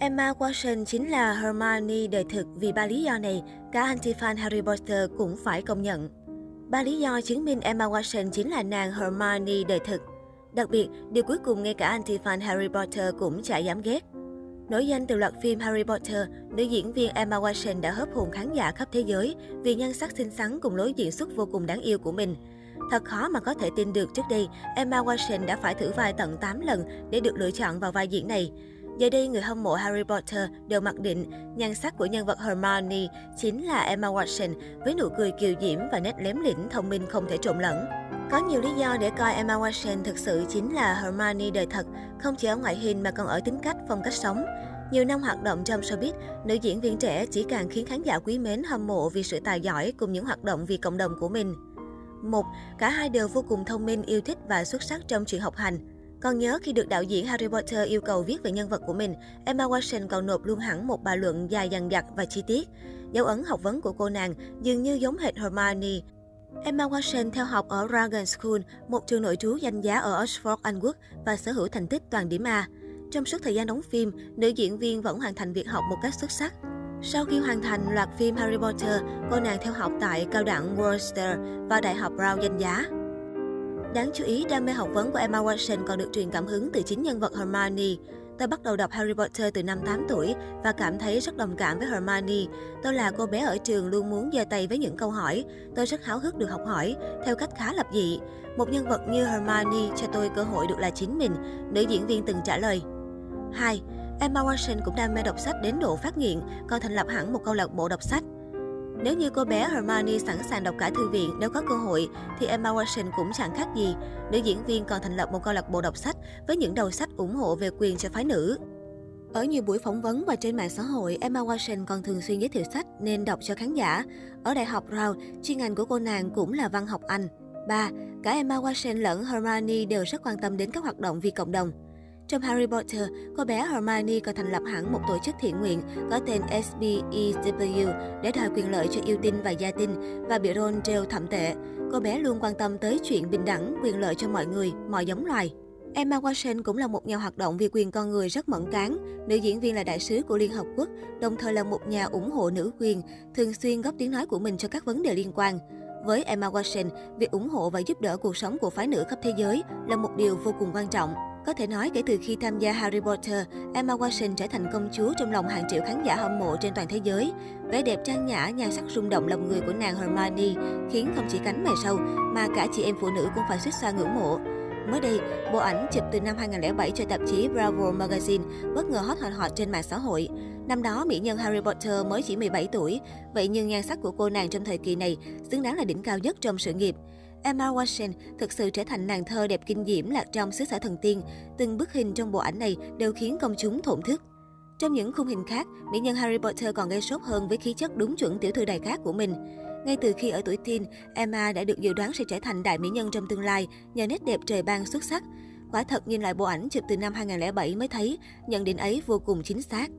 Emma Watson chính là Hermione đời thực vì ba lý do này, cả anti-fan Harry Potter cũng phải công nhận. Ba lý do chứng minh Emma Watson chính là nàng Hermione đời thực. Đặc biệt, điều cuối cùng ngay cả anti-fan Harry Potter cũng chả dám ghét. Nổi danh từ loạt phim Harry Potter, nữ diễn viên Emma Watson đã hớp hồn khán giả khắp thế giới vì nhan sắc xinh xắn cùng lối diễn xuất vô cùng đáng yêu của mình. Thật khó mà có thể tin được trước đây, Emma Watson đã phải thử vai tận 8 lần để được lựa chọn vào vai diễn này. Giờ đây, người hâm mộ Harry Potter đều mặc định nhan sắc của nhân vật Hermione chính là Emma Watson với nụ cười kiều diễm và nét lém lĩnh thông minh không thể trộn lẫn. Có nhiều lý do để coi Emma Watson thực sự chính là Hermione đời thật, không chỉ ở ngoại hình mà còn ở tính cách, phong cách sống. Nhiều năm hoạt động trong showbiz, nữ diễn viên trẻ chỉ càng khiến khán giả quý mến hâm mộ vì sự tài giỏi cùng những hoạt động vì cộng đồng của mình. Một, Cả hai đều vô cùng thông minh, yêu thích và xuất sắc trong chuyện học hành. Còn nhớ khi được đạo diễn Harry Potter yêu cầu viết về nhân vật của mình, Emma Watson còn nộp luôn hẳn một bài luận dài dằng dặc và chi tiết. Dấu ấn học vấn của cô nàng dường như giống hệt Hermione. Emma Watson theo học ở Dragon School, một trường nội trú danh giá ở Oxford, Anh Quốc và sở hữu thành tích toàn điểm A. Trong suốt thời gian đóng phim, nữ diễn viên vẫn hoàn thành việc học một cách xuất sắc. Sau khi hoàn thành loạt phim Harry Potter, cô nàng theo học tại cao đẳng Worcester và Đại học Brown danh giá. Đáng chú ý, đam mê học vấn của Emma Watson còn được truyền cảm hứng từ chính nhân vật Hermione. Tôi bắt đầu đọc Harry Potter từ năm 8 tuổi và cảm thấy rất đồng cảm với Hermione. Tôi là cô bé ở trường luôn muốn giơ tay với những câu hỏi. Tôi rất háo hức được học hỏi, theo cách khá lập dị. Một nhân vật như Hermione cho tôi cơ hội được là chính mình, nữ diễn viên từng trả lời. 2. Emma Watson cũng đam mê đọc sách đến độ phát nghiện, còn thành lập hẳn một câu lạc bộ đọc sách. Nếu như cô bé Hermione sẵn sàng đọc cả thư viện nếu có cơ hội, thì Emma Watson cũng chẳng khác gì. Nữ diễn viên còn thành lập một câu lạc bộ đọc sách với những đầu sách ủng hộ về quyền cho phái nữ. Ở nhiều buổi phỏng vấn và trên mạng xã hội, Emma Watson còn thường xuyên giới thiệu sách nên đọc cho khán giả. Ở Đại học Brown, chuyên ngành của cô nàng cũng là văn học Anh. 3. Cả Emma Watson lẫn Hermione đều rất quan tâm đến các hoạt động vì cộng đồng. Trong Harry Potter, cô bé Hermione còn thành lập hẳn một tổ chức thiện nguyện có tên SBEW để đòi quyền lợi cho yêu tinh và gia tinh và bị Ron treo thậm tệ. Cô bé luôn quan tâm tới chuyện bình đẳng, quyền lợi cho mọi người, mọi giống loài. Emma Watson cũng là một nhà hoạt động vì quyền con người rất mẫn cán. Nữ diễn viên là đại sứ của Liên Hợp Quốc, đồng thời là một nhà ủng hộ nữ quyền, thường xuyên góp tiếng nói của mình cho các vấn đề liên quan. Với Emma Watson, việc ủng hộ và giúp đỡ cuộc sống của phái nữ khắp thế giới là một điều vô cùng quan trọng. Có thể nói kể từ khi tham gia Harry Potter, Emma Watson trở thành công chúa trong lòng hàng triệu khán giả hâm mộ trên toàn thế giới. Vẻ đẹp trang nhã, nhan sắc rung động lòng người của nàng Hermione khiến không chỉ cánh mày sâu mà cả chị em phụ nữ cũng phải suýt xoa ngưỡng mộ. Mới đây, bộ ảnh chụp từ năm 2007 cho tạp chí Bravo Magazine bất ngờ hot hot hot trên mạng xã hội. Năm đó, mỹ nhân Harry Potter mới chỉ 17 tuổi, vậy nhưng nhan sắc của cô nàng trong thời kỳ này xứng đáng là đỉnh cao nhất trong sự nghiệp. Emma Watson thực sự trở thành nàng thơ đẹp kinh diễm lạc trong xứ sở thần tiên. Từng bức hình trong bộ ảnh này đều khiến công chúng thổn thức. Trong những khung hình khác, mỹ nhân Harry Potter còn gây sốt hơn với khí chất đúng chuẩn tiểu thư đại cát của mình. Ngay từ khi ở tuổi teen, Emma đã được dự đoán sẽ trở thành đại mỹ nhân trong tương lai nhờ nét đẹp trời ban xuất sắc. Quả thật nhìn lại bộ ảnh chụp từ năm 2007 mới thấy, nhận định ấy vô cùng chính xác.